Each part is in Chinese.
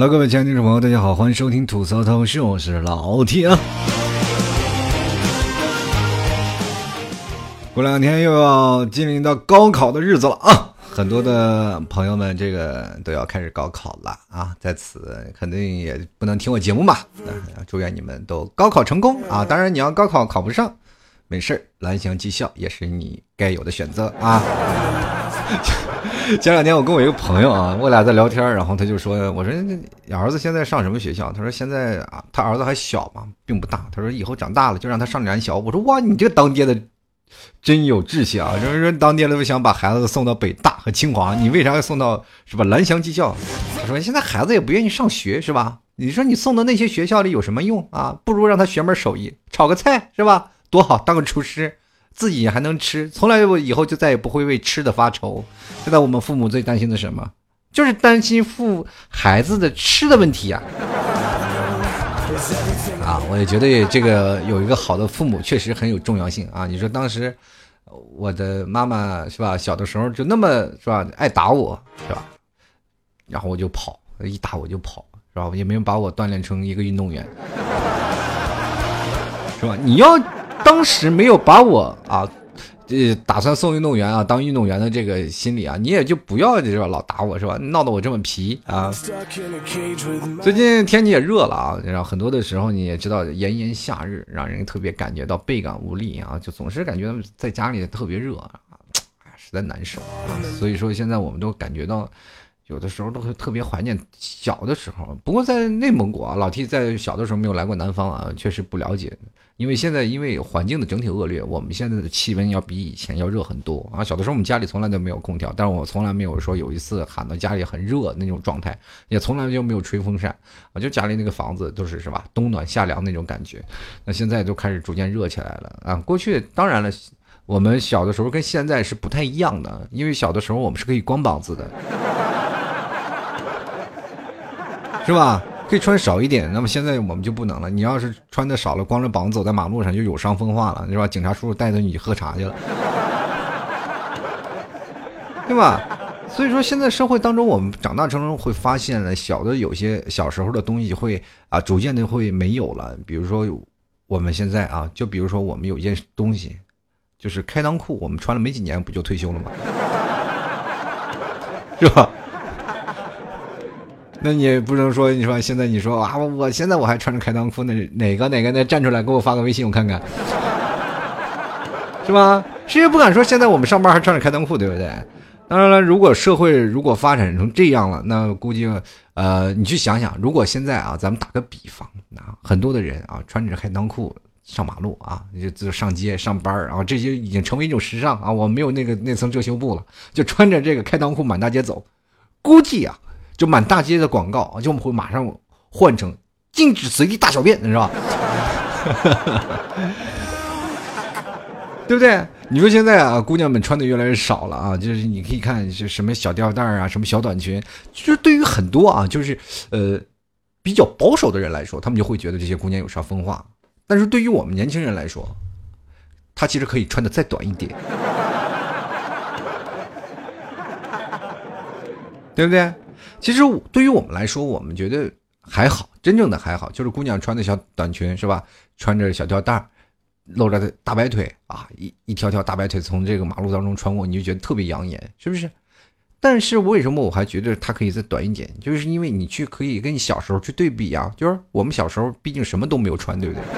Hello，各位亲爱的听众朋友，大家好，欢迎收听吐槽涛秀，我是老铁。过两天又要进临到高考的日子了啊！很多的朋友们，这个都要开始高考了啊！在此肯定也不能听我节目嘛，祝愿你们都高考成功啊！当然，你要高考考不上，没事蓝翔技校也是你该有的选择啊！前两天我跟我一个朋友啊，我俩在聊天，然后他就说：“我说你儿子现在上什么学校？”他说：“现在啊，他儿子还小嘛，并不大。他说以后长大了就让他上蓝小。”我说：“哇，你这当爹的！”真有志气啊！就是说，当爹的都想把孩子送到北大和清华，你为啥要送到是吧？蓝翔技校？他说现在孩子也不愿意上学，是吧？你说你送到那些学校里有什么用啊？不如让他学门手艺，炒个菜是吧？多好，当个厨师，自己还能吃，从来我以后就再也不会为吃的发愁。现在我们父母最担心的什么？就是担心父孩子的吃的问题呀。啊，我也觉得这个有一个好的父母确实很有重要性啊！你说当时我的妈妈是吧，小的时候就那么是吧，爱打我是吧，然后我就跑，一打我就跑是吧，也没有把我锻炼成一个运动员，是吧？你要当时没有把我啊。这打算送运动员啊，当运动员的这个心理啊，你也就不要是吧，老打我是吧，闹得我这么皮啊。最近天气也热了啊，然后很多的时候你也知道，炎炎夏日让人特别感觉到倍感无力啊，就总是感觉在家里特别热啊，实在难受。所以说现在我们都感觉到。有的时候都会特别怀念小的时候，不过在内蒙古啊，老 T 在小的时候没有来过南方啊，确实不了解。因为现在因为环境的整体恶劣，我们现在的气温要比以前要热很多啊。小的时候我们家里从来都没有空调，但是我从来没有说有一次喊到家里很热那种状态，也从来就没有吹风扇啊，就家里那个房子都是是吧，冬暖夏凉那种感觉。那现在都开始逐渐热起来了啊。过去当然了，我们小的时候跟现在是不太一样的，因为小的时候我们是可以光膀子的。是吧？可以穿少一点。那么现在我们就不能了。你要是穿的少了，光着膀子走在马路上，就有伤风化了，是吧？警察叔叔带着你喝茶去了，对吧？所以说，现在社会当中，我们长大成人会发现了小的有些小时候的东西会啊，逐渐的会没有了。比如说，我们现在啊，就比如说我们有一件东西，就是开裆裤，我们穿了没几年，不就退休了吗？是吧？那你也不能说，你说现在你说啊，我现在我还穿着开裆裤，那哪个哪个那站出来给我发个微信，我看看，是吧？谁也不敢说现在我们上班还穿着开裆裤，对不对？当然了，如果社会如果发展成这样了，那估计呃，你去想想，如果现在啊，咱们打个比方啊，很多的人啊穿着开裆裤上马路啊，就就上街上班然后这些已经成为一种时尚啊，我没有那个那层遮羞布了，就穿着这个开裆裤满大街走，估计啊。就满大街的广告啊，就会马上换成禁止随地大小便，你知道吧？对不对？你说现在啊，姑娘们穿的越来越少了啊，就是你可以看是什么小吊带啊，什么小短裙，就是对于很多啊，就是呃比较保守的人来说，他们就会觉得这些姑娘有啥风化。但是对于我们年轻人来说，她其实可以穿的再短一点，对不对？其实对于我们来说，我们觉得还好，真正的还好，就是姑娘穿的小短裙是吧？穿着小吊带，露着大白腿啊，一一条条大白腿从这个马路当中穿过，你就觉得特别养眼，是不是？但是为什么我还觉得它可以再短一点？就是因为你去可以跟你小时候去对比啊，就是我们小时候毕竟什么都没有穿，对不对？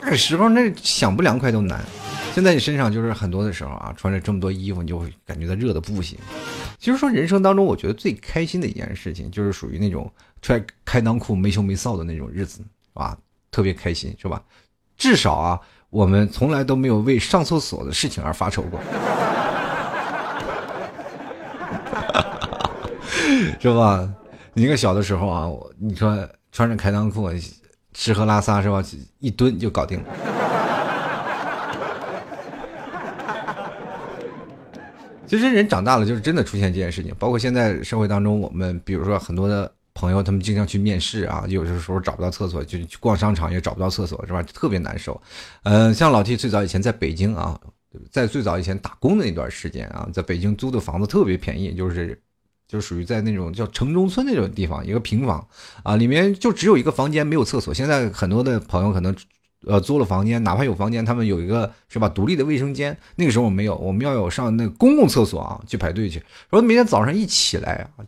那时候那想不凉快都难。现在你身上就是很多的时候啊，穿着这么多衣服，你就会感觉到热的不行。其实说人生当中，我觉得最开心的一件事情，就是属于那种穿开裆裤没羞没臊的那种日子，是吧？特别开心，是吧？至少啊，我们从来都没有为上厕所的事情而发愁过，是吧？你看小的时候啊，你说穿着开裆裤吃喝拉撒是吧？一蹲就搞定了。其实人长大了，就是真的出现这件事情。包括现在社会当中，我们比如说很多的朋友，他们经常去面试啊，有的时候找不到厕所，就去逛商场也找不到厕所，是吧？特别难受。嗯，像老 T 最早以前在北京啊，在最早以前打工的那段时间啊，在北京租的房子特别便宜，就是就属于在那种叫城中村那种地方，一个平房啊，里面就只有一个房间，没有厕所。现在很多的朋友可能呃租了房间，哪怕有房间，他们有一个是吧独立的卫生间。那个时候我没有，我们要有上那个公共厕所啊，去排队去。然后每天早上一起来啊，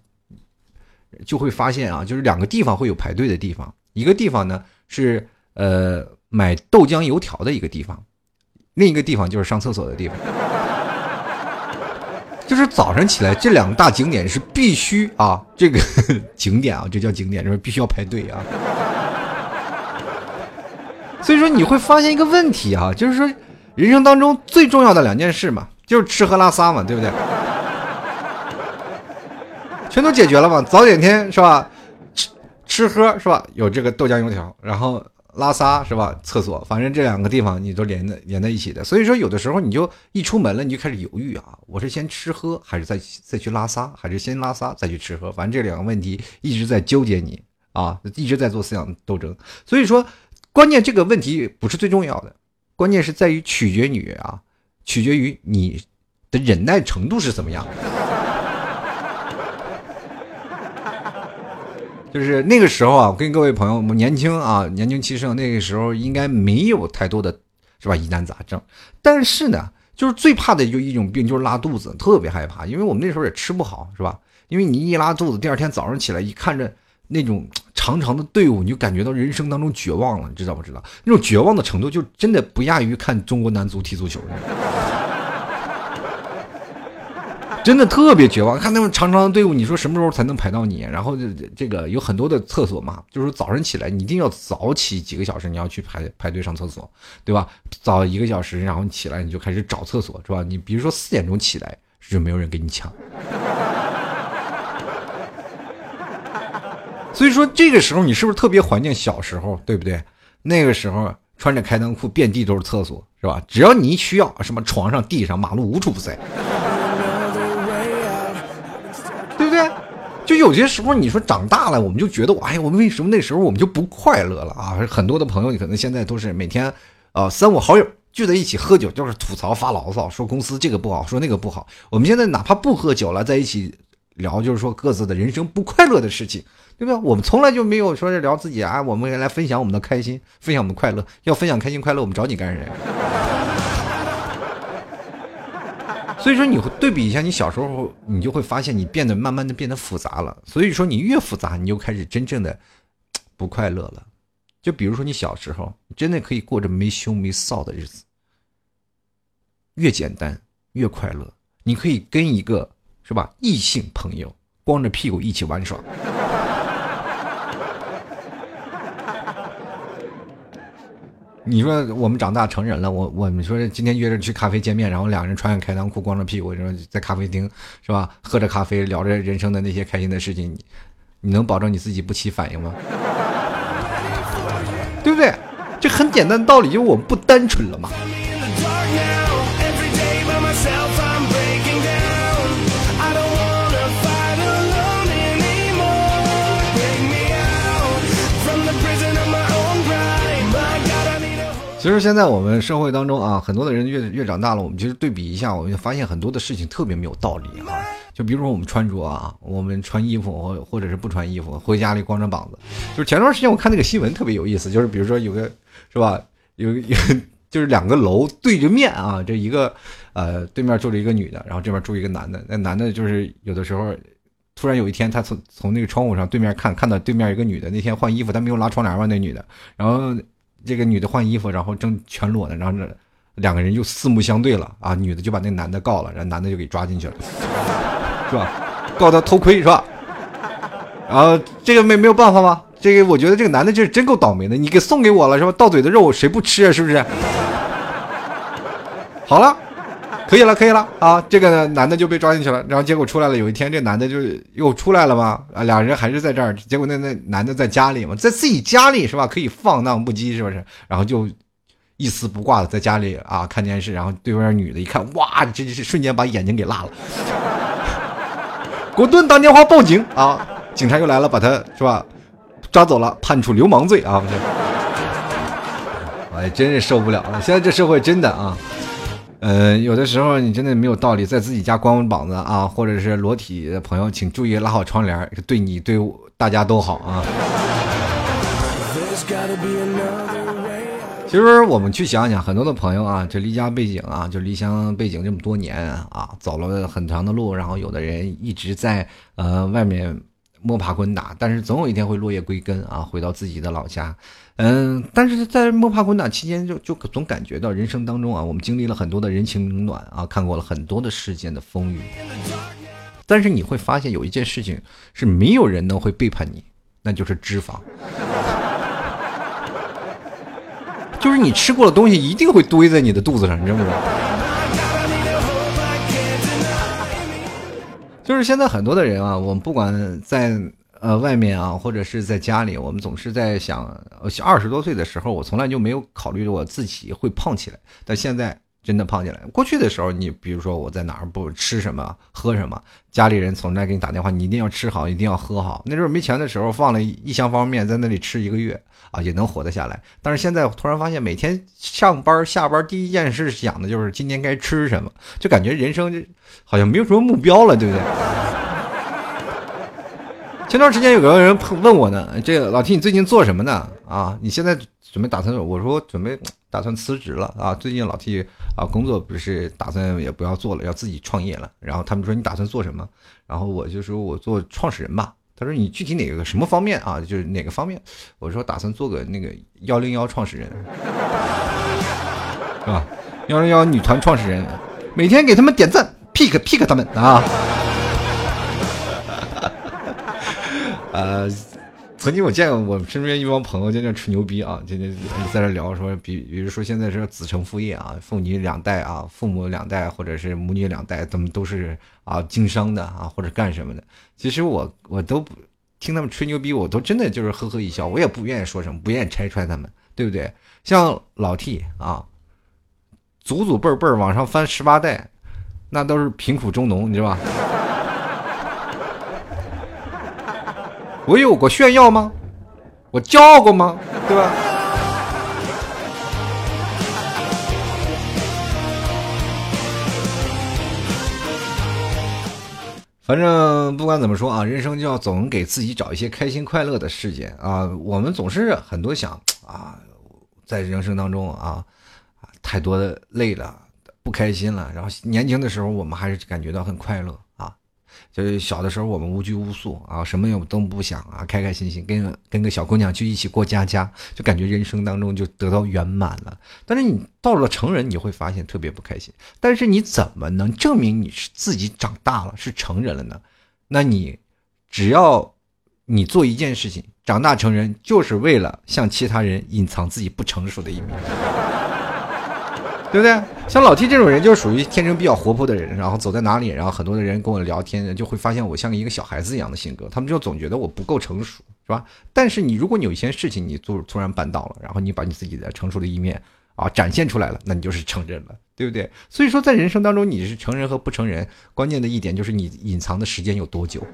就会发现啊，就是两个地方会有排队的地方，一个地方呢是呃买豆浆油条的一个地方。另一个地方就是上厕所的地方，就是早上起来这两个大景点是必须啊，这个 景点啊，这叫景点，就是必须要排队啊。所以说你会发现一个问题啊，就是说人生当中最重要的两件事嘛，就是吃喝拉撒嘛，对不对？全都解决了嘛，早点天是吧？吃吃喝是吧？有这个豆浆油条，然后。拉撒是吧？厕所，反正这两个地方你都连在连在一起的，所以说有的时候你就一出门了，你就开始犹豫啊，我是先吃喝还是再再去拉撒，还是先拉撒再去吃喝？反正这两个问题一直在纠结你啊，一直在做思想斗争。所以说，关键这个问题不是最重要的，关键是在于取决于啊，取决于你的忍耐程度是怎么样的。就是那个时候啊，我跟各位朋友，我们年轻啊，年轻气盛，那个时候应该没有太多的，是吧？疑难杂症。但是呢，就是最怕的就一种病，就是拉肚子，特别害怕。因为我们那时候也吃不好，是吧？因为你一拉肚子，第二天早上起来一看着那种长长的队伍，你就感觉到人生当中绝望了，你知道不知道？那种绝望的程度，就真的不亚于看中国男足踢足球。真的特别绝望，看那种长长的队伍，你说什么时候才能排到你？然后这这个有很多的厕所嘛，就是早上起来你一定要早起几个小时，你要去排排队上厕所，对吧？早一个小时，然后你起来你就开始找厕所，是吧？你比如说四点钟起来，就没有人给你抢。所以说这个时候你是不是特别怀念小时候，对不对？那个时候穿着开裆裤，遍地都是厕所，是吧？只要你一需要，什么床上、地上、马路无处不在。对不对就有些时候，你说长大了，我们就觉得，哎呀，我们为什么那时候我们就不快乐了啊？很多的朋友，你可能现在都是每天，呃，三五好友聚在一起喝酒，就是吐槽发牢骚，说公司这个不好，说那个不好。我们现在哪怕不喝酒了，在一起聊，就是说各自的人生不快乐的事情，对不对？我们从来就没有说是聊自己啊，我们来分享我们的开心，分享我们快乐。要分享开心快乐，我们找你干什么？所以说，你会对比一下你小时候，你就会发现你变得慢慢的变得复杂了。所以说，你越复杂，你就开始真正的不快乐了。就比如说你小时候，真的可以过着没羞没臊的日子，越简单越快乐。你可以跟一个是吧异性朋友光着屁股一起玩耍。你说我们长大成人了，我我们说今天约着去咖啡见面，然后两个人穿着开裆裤，光着屁股，说在咖啡厅是吧？喝着咖啡，聊着人生的那些开心的事情，你你能保证你自己不起反应吗？对不对？这很简单的道理，就是我们不单纯了嘛。其实现在我们社会当中啊，很多的人越越长大了，我们其实对比一下，我们就发现很多的事情特别没有道理哈。就比如说我们穿着啊，我们穿衣服或或者是不穿衣服，回家里光着膀子。就是前段时间我看那个新闻特别有意思，就是比如说有个是吧，有有就是两个楼对着面啊，这一个呃对面住着一个女的，然后这边住一个男的。那男的就是有的时候突然有一天他从从那个窗户上对面看看到对面一个女的，那天换衣服他没有拉窗帘嘛，那女的，然后。这个女的换衣服，然后正全裸呢，然后这两个人又四目相对了啊！女的就把那男的告了，然后男的就给抓进去了，是吧？告他偷窥是吧？然后这个没没有办法吗？这个我觉得这个男的就是真够倒霉的，你给送给我了是吧？到嘴的肉谁不吃啊？是不是？好了。可以了，可以了啊！这个男的就被抓进去了，然后结果出来了。有一天，这男的就又出来了嘛，啊，俩人还是在这儿。结果那那男的在家里嘛，在自己家里是吧？可以放荡不羁，是不是？然后就一丝不挂的在家里啊看电视。然后对面女的一看，哇，这是瞬间把眼睛给辣了，果断打电话报警啊！警察又来了，把他是吧抓走了，判处流氓罪啊！哎，真是受不了了，现在这社会真的啊。呃，有的时候你真的没有道理，在自己家光膀子啊，或者是裸体的朋友，请注意拉好窗帘，对你对大家都好啊。其实我们去想想，很多的朋友啊，就离家背景啊，就离乡背景这么多年啊，走了很长的路，然后有的人一直在呃外面摸爬滚打，但是总有一天会落叶归根啊，回到自己的老家。嗯，但是在摸爬滚打期间，就就总感觉到人生当中啊，我们经历了很多的人情冷暖啊，看过了很多的世间的风雨。但是你会发现有一件事情是没有人能会背叛你，那就是脂肪。就是你吃过的东西一定会堆在你的肚子上，你知不知道？就是现在很多的人啊，我们不管在。呃，外面啊，或者是在家里，我们总是在想，二十多岁的时候，我从来就没有考虑我自己会胖起来，但现在真的胖起来。过去的时候，你比如说我在哪儿不吃什么喝什么，家里人从那给你打电话，你一定要吃好，一定要喝好。那时候没钱的时候，放了一箱方便面在那里吃一个月啊，也能活得下来。但是现在突然发现，每天上班下班第一件事想的就是今天该吃什么，就感觉人生就好像没有什么目标了，对不对？前段时间有个人问我呢，这个老 T 你最近做什么呢？啊，你现在准备打算？我说准备打算辞职了啊。最近老 T 啊工作不是打算也不要做了，要自己创业了。然后他们说你打算做什么？然后我就说我做创始人吧。他说你具体哪个什么方面啊？就是哪个方面？我说打算做个那个幺零幺创始人，是吧？幺零幺女团创始人，每天给他们点赞，pick pick 他们啊。呃，曾经我见过我身边一帮朋友在那吹牛逼啊，天天在那聊说，比比如说现在是子承父业啊，父女两代啊，父母两代或者是母女两代，他们都是啊经商的啊，或者干什么的。其实我我都不听他们吹牛逼，我都真的就是呵呵一笑，我也不愿意说什么，不愿意拆穿他们，对不对？像老 T 啊，祖祖辈辈往上翻十八代，那都是贫苦中农，你知道吧？我有过炫耀吗？我骄傲过吗？对吧？反正不管怎么说啊，人生就要总给自己找一些开心快乐的事件啊。我们总是很多想啊，在人生当中啊，太多的累了，不开心了。然后年轻的时候，我们还是感觉到很快乐。就是小的时候，我们无拘无束啊，什么也都不想啊，开开心心跟跟个小姑娘去一起过家家，就感觉人生当中就得到圆满了。但是你到了成人，你会发现特别不开心。但是你怎么能证明你是自己长大了，是成人了呢？那你只要你做一件事情，长大成人，就是为了向其他人隐藏自己不成熟的一面。对不对？像老 T 这种人，就是属于天生比较活泼的人，然后走在哪里，然后很多的人跟我聊天，就会发现我像一个小孩子一样的性格，他们就总觉得我不够成熟，是吧？但是你如果有一些事情你做突然办到了，然后你把你自己的成熟的一面啊展现出来了，那你就是成人了，对不对？所以说，在人生当中，你是成人和不成人，关键的一点就是你隐藏的时间有多久。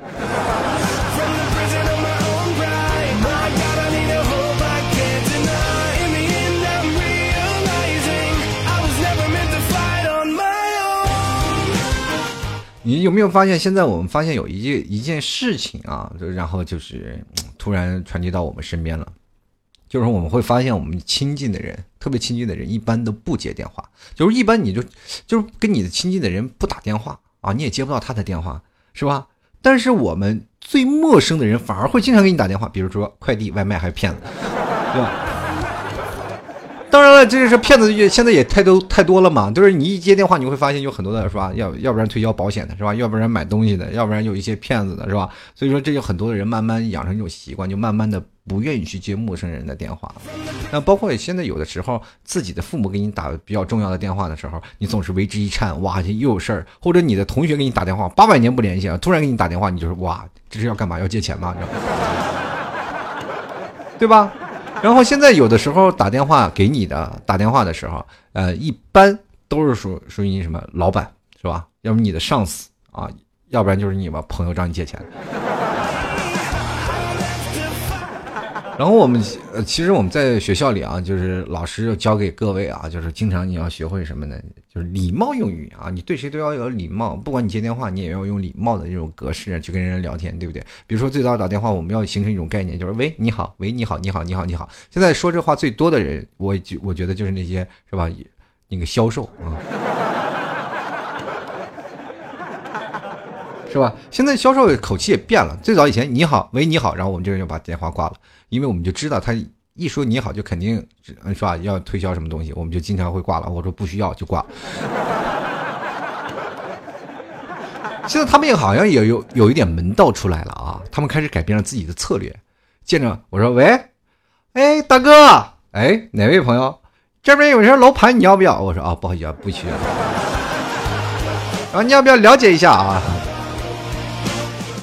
你有没有发现，现在我们发现有一件一件事情啊，然后就是突然传递到我们身边了，就是我们会发现，我们亲近的人，特别亲近的人，一般都不接电话，就是一般你就就是跟你的亲近的人不打电话啊，你也接不到他的电话，是吧？但是我们最陌生的人反而会经常给你打电话，比如说快递、外卖还是骗子，对吧？当然了，这个是骗子，也现在也太多太多了嘛。就是你一接电话，你会发现有很多的是吧？要要不然推销保险的是吧？要不然买东西的，要不然有一些骗子的是吧？所以说，这就很多的人慢慢养成一种习惯，就慢慢的不愿意去接陌生人的电话。那包括现在有的时候，自己的父母给你打比较重要的电话的时候，你总是为之一颤，哇，这又有事儿。或者你的同学给你打电话，八百年不联系啊，突然给你打电话，你就是哇，这是要干嘛？要借钱吗？对吧？然后现在有的时候打电话给你的打电话的时候，呃，一般都是属属于你什么老板是吧？要不你的上司啊，要不然就是你吧朋友找你借钱。然后我们呃，其实我们在学校里啊，就是老师教给各位啊，就是经常你要学会什么呢？就是礼貌用语啊，你对谁都要有礼貌，不管你接电话，你也要用礼貌的这种格式去跟人家聊天，对不对？比如说最早打电话，我们要形成一种概念，就是喂，你好，喂，你好，你好，你好，你好。现在说这话最多的人，我我觉得就是那些是吧？那个销售啊。是吧？现在销售口气也变了。最早以前你好，喂你好，然后我们这边就把电话挂了，因为我们就知道他一说你好就肯定是吧要推销什么东西，我们就经常会挂了。我说不需要就挂。现在他们也好像也有有一点门道出来了啊，他们开始改变了自己的策略。见着我说喂，哎大哥，哎哪位朋友，这边有人楼盘你要不要？我说啊不好意思不需要。然后你要不要了解一下啊？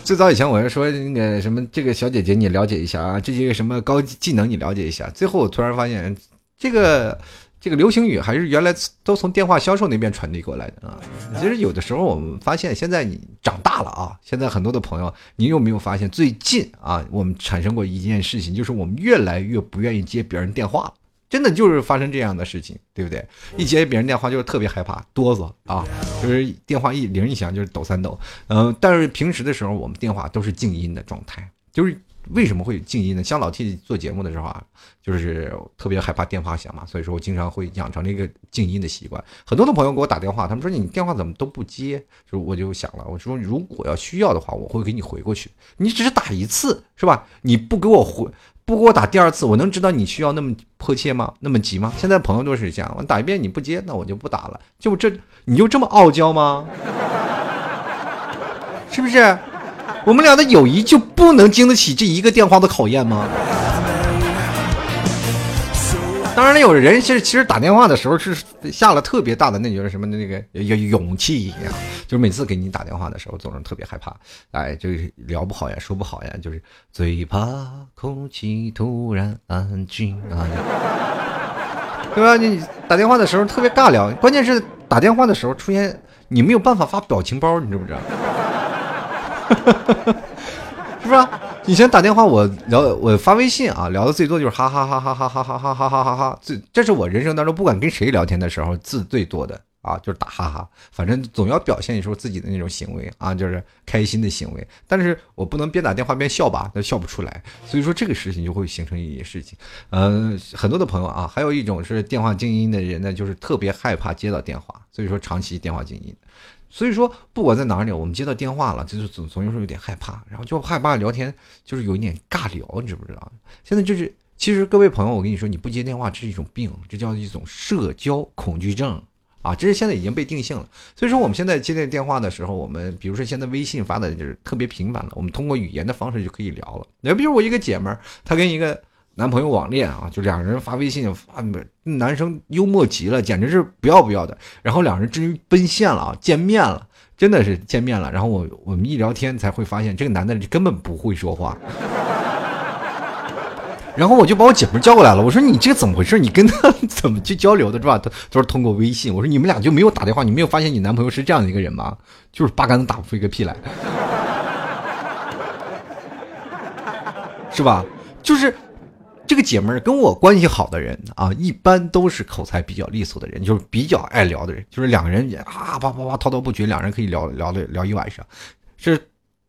最早以前我是说那个什么，这个小姐姐你了解一下啊，这些什么高技能你了解一下。最后我突然发现，这个这个流行语还是原来都从电话销售那边传递过来的啊。其实有的时候我们发现，现在你长大了啊，现在很多的朋友，你有没有发现最近啊，我们产生过一件事情，就是我们越来越不愿意接别人电话了。真的就是发生这样的事情，对不对？一接别人电话就是特别害怕，哆嗦啊，就是电话一铃一响就是抖三抖。嗯，但是平时的时候我们电话都是静音的状态，就是为什么会静音呢？像老 T 做节目的时候啊，就是特别害怕电话响嘛，所以说我经常会养成这个静音的习惯。很多的朋友给我打电话，他们说你电话怎么都不接，就我就想了，我说如果要需要的话，我会给你回过去。你只是打一次是吧？你不给我回。不给我打第二次，我能知道你需要那么迫切吗？那么急吗？现在朋友都是这样，我打一遍你不接，那我就不打了。就这，你就这么傲娇吗？是不是？我们俩的友谊就不能经得起这一个电话的考验吗？当然了，有人是其实打电话的时候是下了特别大的那就是什么那个有勇气一样，就是每次给你打电话的时候总是特别害怕，哎，就是聊不好呀，说不好呀，就是最怕空气突然安静啊，对吧？你打电话的时候特别尬聊，关键是打电话的时候出现你没有办法发表情包，你知不知道？是不是？以前打电话我聊我发微信啊，聊的最多就是哈哈哈哈哈哈哈哈哈哈哈哈，这这是我人生当中不管跟谁聊天的时候字最多的啊，就是打哈哈，反正总要表现出自己的那种行为啊，就是开心的行为。但是我不能边打电话边笑吧，那笑不出来。所以说这个事情就会形成一些事情。嗯，很多的朋友啊，还有一种是电话静音的人呢，就是特别害怕接到电话，所以说长期电话静音。所以说，不管在哪里，我们接到电话了，就是总总有时候有点害怕，然后就害怕聊天，就是有一点尬聊，你知不知道？现在就是，其实各位朋友，我跟你说，你不接电话，这是一种病，这叫一种社交恐惧症啊，这是现在已经被定性了。所以说，我们现在接电电话的时候，我们比如说现在微信发的就是特别频繁了，我们通过语言的方式就可以聊了。你比如我一个姐们儿，她跟一个。男朋友网恋啊，就两人发微信发，男生幽默极了，简直是不要不要的。然后两人终于奔现了啊，见面了，真的是见面了。然后我我们一聊天才会发现，这个男的根本不会说话。然后我就把我姐夫叫过来了，我说你这怎么回事？你跟他怎么去交流的，是吧？他都是通过微信。我说你们俩就没有打电话？你没有发现你男朋友是这样的一个人吗？就是八竿子打不出一个屁来，是吧？就是。这个姐们跟我关系好的人啊，一般都是口才比较利索的人，就是比较爱聊的人，就是两个人也啊叭叭叭滔滔不绝，两人可以聊聊的聊一晚上。是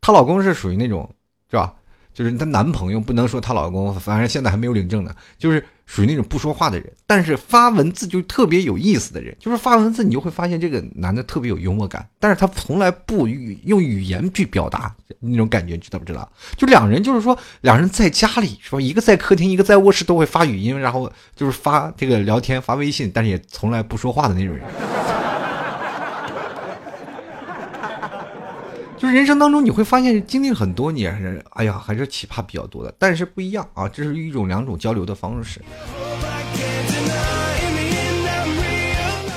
她老公是属于那种，是吧？就是她男朋友不能说她老公，反正现在还没有领证呢，就是。属于那种不说话的人，但是发文字就特别有意思的人。就是发文字，你就会发现这个男的特别有幽默感，但是他从来不用语言去表达那种感觉，知道不知道？就两人就是说，两人在家里说，一个在客厅，一个在卧室，都会发语音，然后就是发这个聊天，发微信，但是也从来不说话的那种人。就是人生当中你会发现经历很多你还是，哎呀，还是奇葩比较多的，但是不一样啊，这是一种两种交流的方式。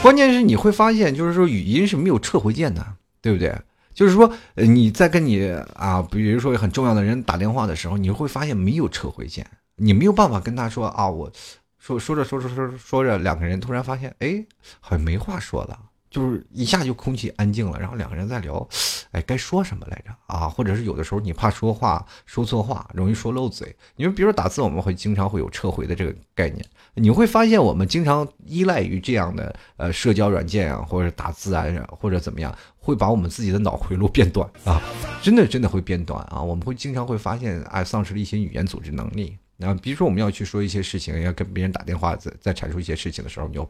关键是你会发现，就是说语音是没有撤回键的，对不对？就是说你在跟你啊，比如说很重要的人打电话的时候，你会发现没有撤回键，你没有办法跟他说啊，我说说着说着说着说着，两个人突然发现，哎，好像没话说了。就是一下就空气安静了，然后两个人在聊，哎，该说什么来着啊？或者是有的时候你怕说话说错话，容易说漏嘴。你说，比如说打字，我们会经常会有撤回的这个概念。你会发现，我们经常依赖于这样的呃社交软件啊，或者打字啊，或者怎么样，会把我们自己的脑回路变短啊，真的真的会变短啊。我们会经常会发现，哎，丧失了一些语言组织能力。啊，比如说我们要去说一些事情，要跟别人打电话，在在阐述一些事情的时候，你就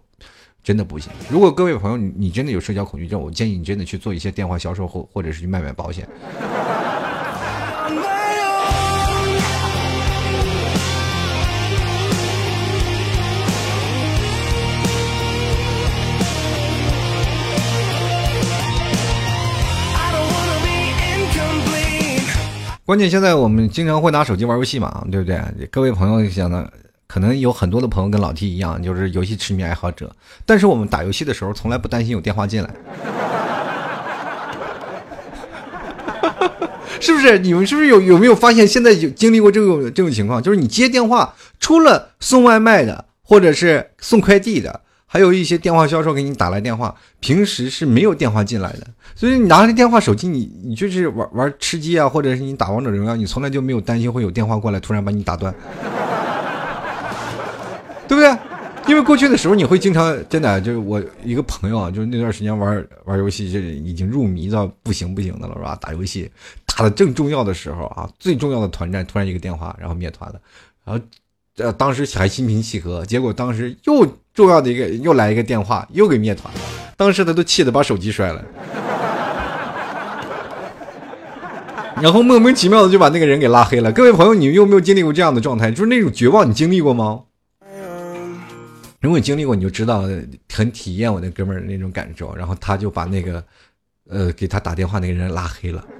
真的不行。如果各位朋友你你真的有社交恐惧症，我建议你真的去做一些电话销售，或或者是去卖卖保险。关键现在我们经常会拿手机玩游戏嘛，对不对？各位朋友想的，可能有很多的朋友跟老 T 一样，就是游戏痴迷爱好者。但是我们打游戏的时候，从来不担心有电话进来，是不是？你们是不是有有没有发现，现在有经历过这种这种情况？就是你接电话，除了送外卖的，或者是送快递的。还有一些电话销售给你打来电话，平时是没有电话进来的，所以你拿着电话手机，你你就是玩玩吃鸡啊，或者是你打王者荣耀，你从来就没有担心会有电话过来突然把你打断，对不对？因为过去的时候你会经常真的就是我一个朋友啊，就是那段时间玩玩游戏就已经入迷到不行不行的了，是吧？打游戏打的正重要的时候啊，最重要的团战突然一个电话，然后灭团了，然后。呃，当时还心平气和，结果当时又重要的一个又来一个电话，又给灭团了。当时他都气得把手机摔了，然后莫名其妙的就把那个人给拉黑了。各位朋友，你有没有经历过这样的状态？就是那种绝望，你经历过吗？如果你经历过，你就知道很体验我那哥们儿那种感受。然后他就把那个呃给他打电话那个人拉黑了。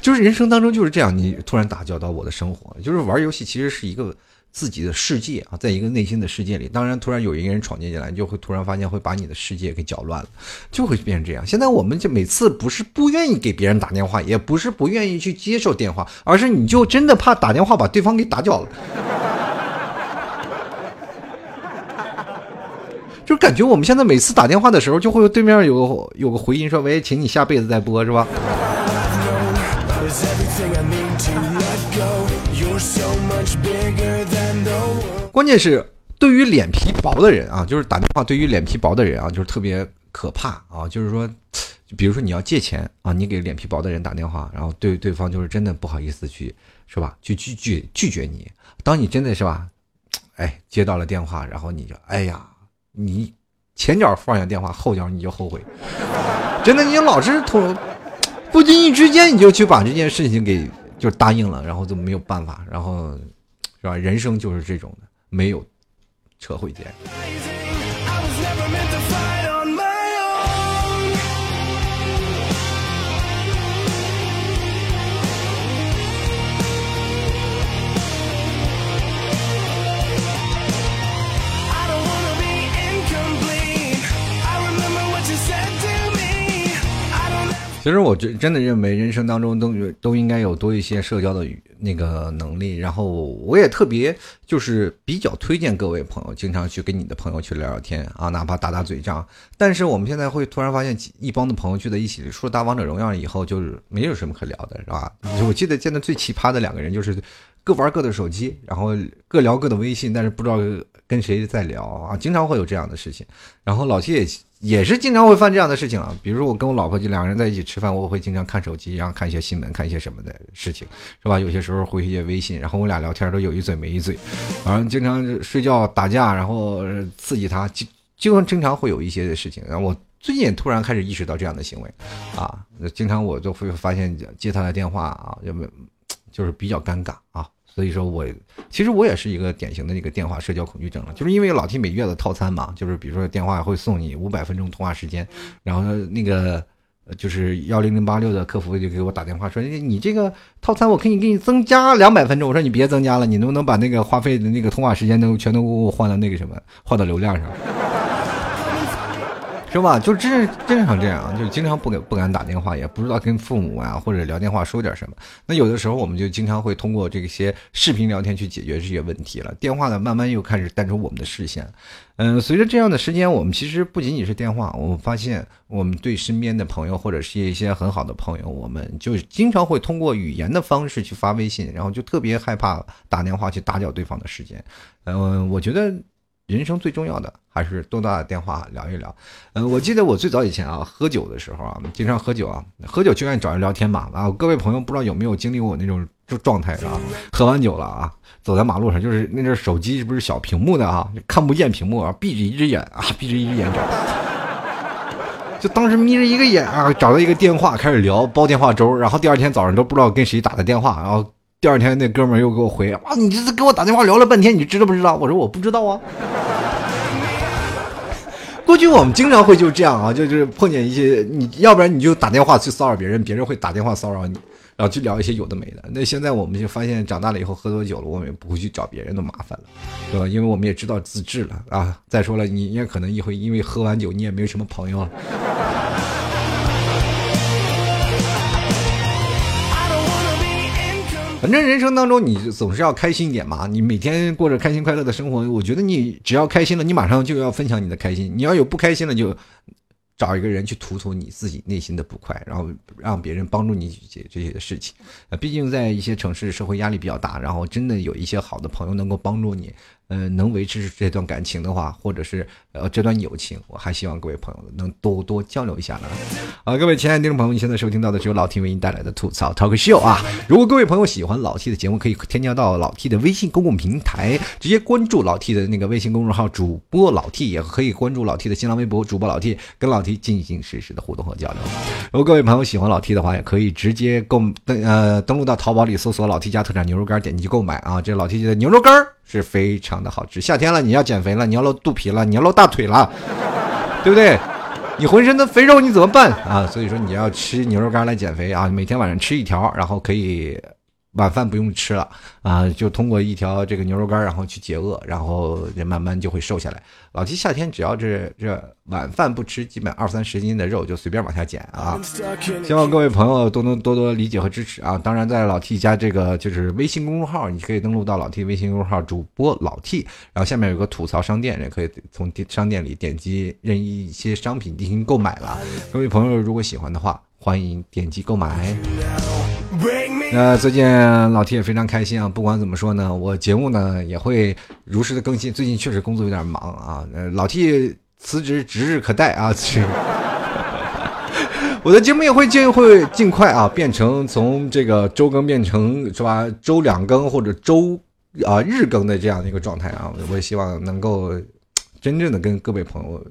就是人生当中就是这样，你突然打搅到我的生活。就是玩游戏其实是一个自己的世界啊，在一个内心的世界里。当然，突然有一个人闯进进来，就会突然发现会把你的世界给搅乱了，就会变成这样。现在我们就每次不是不愿意给别人打电话，也不是不愿意去接受电话，而是你就真的怕打电话把对方给打搅了。就感觉我们现在每次打电话的时候，就会有对面有个有个回音说：“喂，请你下辈子再播，是吧？”关键是对于脸皮薄的人啊，就是打电话对于脸皮薄的人啊，就是特别可怕啊。就是说，比如说你要借钱啊，你给脸皮薄的人打电话，然后对对方就是真的不好意思去，是吧？去拒拒拒绝你。当你真的是吧，哎，接到了电话，然后你就哎呀，你前脚放下电话，后脚你就后悔。真的，你老是突不经意之间你就去把这件事情给就答应了，然后就没有办法，然后是吧？人生就是这种的。没有撤回键。其实我觉真的认为，人生当中都都应该有多一些社交的那个能力。然后我也特别就是比较推荐各位朋友，经常去跟你的朋友去聊聊天啊，哪怕打打嘴仗。但是我们现在会突然发现，一帮的朋友聚在一起，除了打王者荣耀以后，就是没有什么可聊的，是吧？我记得见的最奇葩的两个人，就是各玩各的手机，然后各聊各的微信，但是不知道跟谁在聊啊，经常会有这样的事情。然后老七也。也是经常会犯这样的事情啊，比如说我跟我老婆就两个人在一起吃饭，我会经常看手机，然后看一些新闻，看一些什么的事情，是吧？有些时候回一些微信，然后我俩聊天都有一嘴没一嘴，反正经常睡觉打架，然后刺激他，就就经常会有一些的事情。然后我最近也突然开始意识到这样的行为，啊，经常我就会发现接他的电话啊，就就是比较尴尬啊。所以说我其实我也是一个典型的那个电话社交恐惧症了，就是因为老提每月的套餐嘛，就是比如说电话会送你五百分钟通话时间，然后那个就是幺零零八六的客服就给我打电话说，你这个套餐我可以给你增加两百分钟，我说你别增加了，你能不能把那个话费的那个通话时间都全都给我换到那个什么，换到流量上。是吧？就真真常这样，就经常不敢不敢打电话，也不知道跟父母啊或者聊电话说点什么。那有的时候我们就经常会通过这些视频聊天去解决这些问题了。电话呢，慢慢又开始淡出我们的视线。嗯，随着这样的时间，我们其实不仅仅是电话，我们发现我们对身边的朋友或者是一些很好的朋友，我们就经常会通过语言的方式去发微信，然后就特别害怕打电话去打搅对方的时间。嗯，我觉得。人生最重要的还是多打电话聊一聊。嗯，我记得我最早以前啊，喝酒的时候啊，经常喝酒啊，喝酒就愿意找人聊天嘛。啊，各位朋友不知道有没有经历过我那种状态啊？喝完酒了啊，走在马路上，就是那阵手机是不是小屏幕的啊？看不见屏幕啊，闭着一只眼啊，闭着一只眼找。就当时眯着一个眼啊，找到一个电话开始聊，煲电话粥，然后第二天早上都不知道跟谁打的电话，然后。第二天，那哥们儿又给我回啊，你这是给我打电话聊了半天，你知道不知道？我说我不知道啊。过去我们经常会就这样啊，就是碰见一些，你要不然你就打电话去骚扰别人，别人会打电话骚扰你，然后去聊一些有的没的。那现在我们就发现，长大了以后喝多酒了，我们也不会去找别人的麻烦了，对吧？因为我们也知道自制了啊。再说了，你也可能一会因为喝完酒，你也没有什么朋友了。反正人生当中，你总是要开心一点嘛。你每天过着开心快乐的生活，我觉得你只要开心了，你马上就要分享你的开心。你要有不开心了，就找一个人去吐吐你自己内心的不快，然后让别人帮助你解决这些事情。毕竟在一些城市，社会压力比较大，然后真的有一些好的朋友能够帮助你。呃，能维持这段感情的话，或者是呃这段友情，我还希望各位朋友能多多交流一下呢。啊，各位亲爱的听众朋友，你现在收听到的是由老 T 为您带来的吐槽 Talk Show 啊。如果各位朋友喜欢老 T 的节目，可以添加到老 T 的微信公共平台，直接关注老 T 的那个微信公众号主播老 T，也可以关注老 T 的新浪微博主播老 T，跟老 T 进行实时的互动和交流。如果各位朋友喜欢老 T 的话，也可以直接购登呃登录到淘宝里搜索老 T 家特产牛肉干，点击购买啊。这老 T 家的牛肉干。是非常的好吃。夏天了，你要减肥了，你要露肚皮了，你要露大腿了，对不对？你浑身的肥肉你怎么办啊？所以说你要吃牛肉干来减肥啊，每天晚上吃一条，然后可以。晚饭不用吃了啊，就通过一条这个牛肉干，然后去解饿，然后人慢慢就会瘦下来。老七夏天只要这这晚饭不吃，基本二三十斤的肉就随便往下减啊。希望各位朋友都能多多理解和支持啊。当然，在老 T 家这个就是微信公众号，你可以登录到老 T 微信公众号主播老 T，然后下面有个吐槽商店，也可以从商店里点击任意一些商品进行购买了。各位朋友如果喜欢的话，欢迎点击购买。那最近老 T 也非常开心啊！不管怎么说呢，我节目呢也会如实的更新。最近确实工作有点忙啊，老 T 辞职指日可待啊！我的节目也会尽会尽快啊，变成从这个周更变成是吧？周两更或者周啊日更的这样的一个状态啊！我也希望能够真正的跟各位朋友。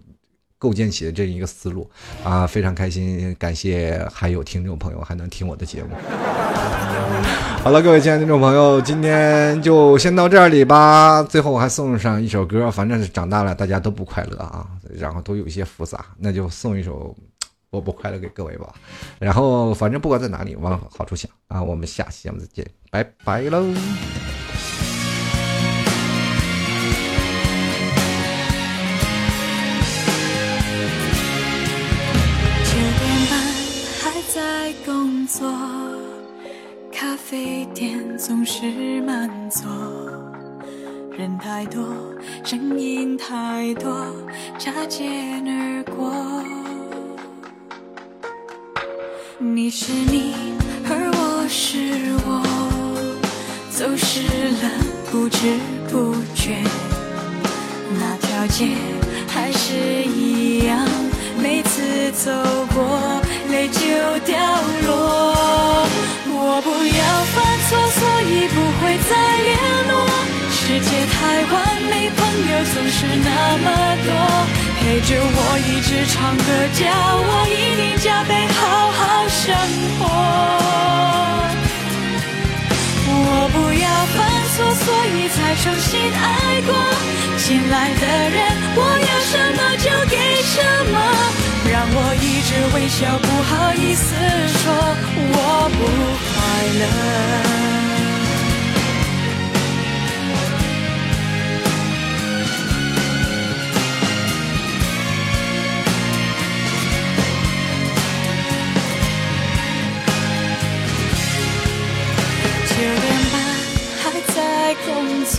构建起的这一个思路啊，非常开心，感谢还有听众朋友还能听我的节目。好了，各位亲爱的听众朋友，今天就先到这里吧。最后我还送上一首歌，反正是长大了，大家都不快乐啊，然后都有一些复杂，那就送一首《我不快乐》给各位吧。然后反正不管在哪里，往好处想啊。我们下期节目再见，拜拜喽。座咖啡店总是满座，人太多，声音太多，擦肩而过。你是你，而我是我，走失了不知不觉，那条街还是一样，每次走过。泪就掉落。我不要犯错，所以不会再联络。世界太完美，朋友总是那么多。陪着我一直唱歌，叫我一定加倍好好生活。我不要犯错，所以才重新爱过。新来的人，我要什么就给什么。让我一直微笑，不好意思说我不快乐九点半还在工作，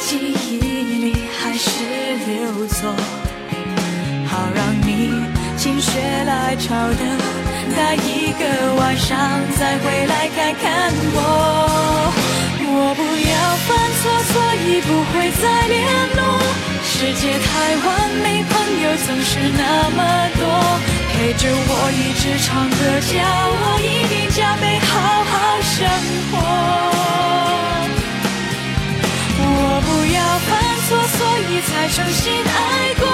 记忆里还是六座，好让你心血来潮的。待一个晚上，再回来看看我。我不要犯错，所以不会再联络。世界太完美，朋友总是那么多，陪着我一直唱歌，叫我一定加倍好好生活。我不要犯错，所以才重新爱过。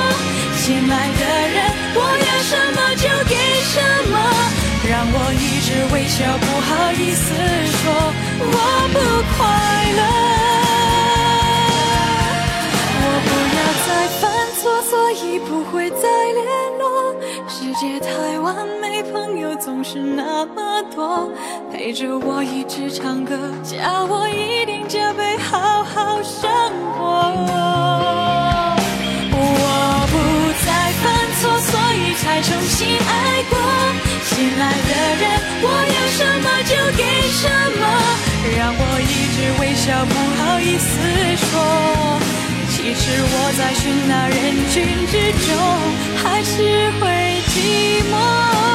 新来的人，我要什么就给什么，让我一直微笑，不好意思说我不快乐。我不要再犯错，所以不会再联络。世界太完美，朋友总是那么多，陪着我一直唱歌，叫我一定加倍好好生活。我不再犯错，所以才重新爱过。新来的人，我要什么就给什么，让我一直微笑，不好意思说。其实我在喧闹人群之中，还是会寂寞。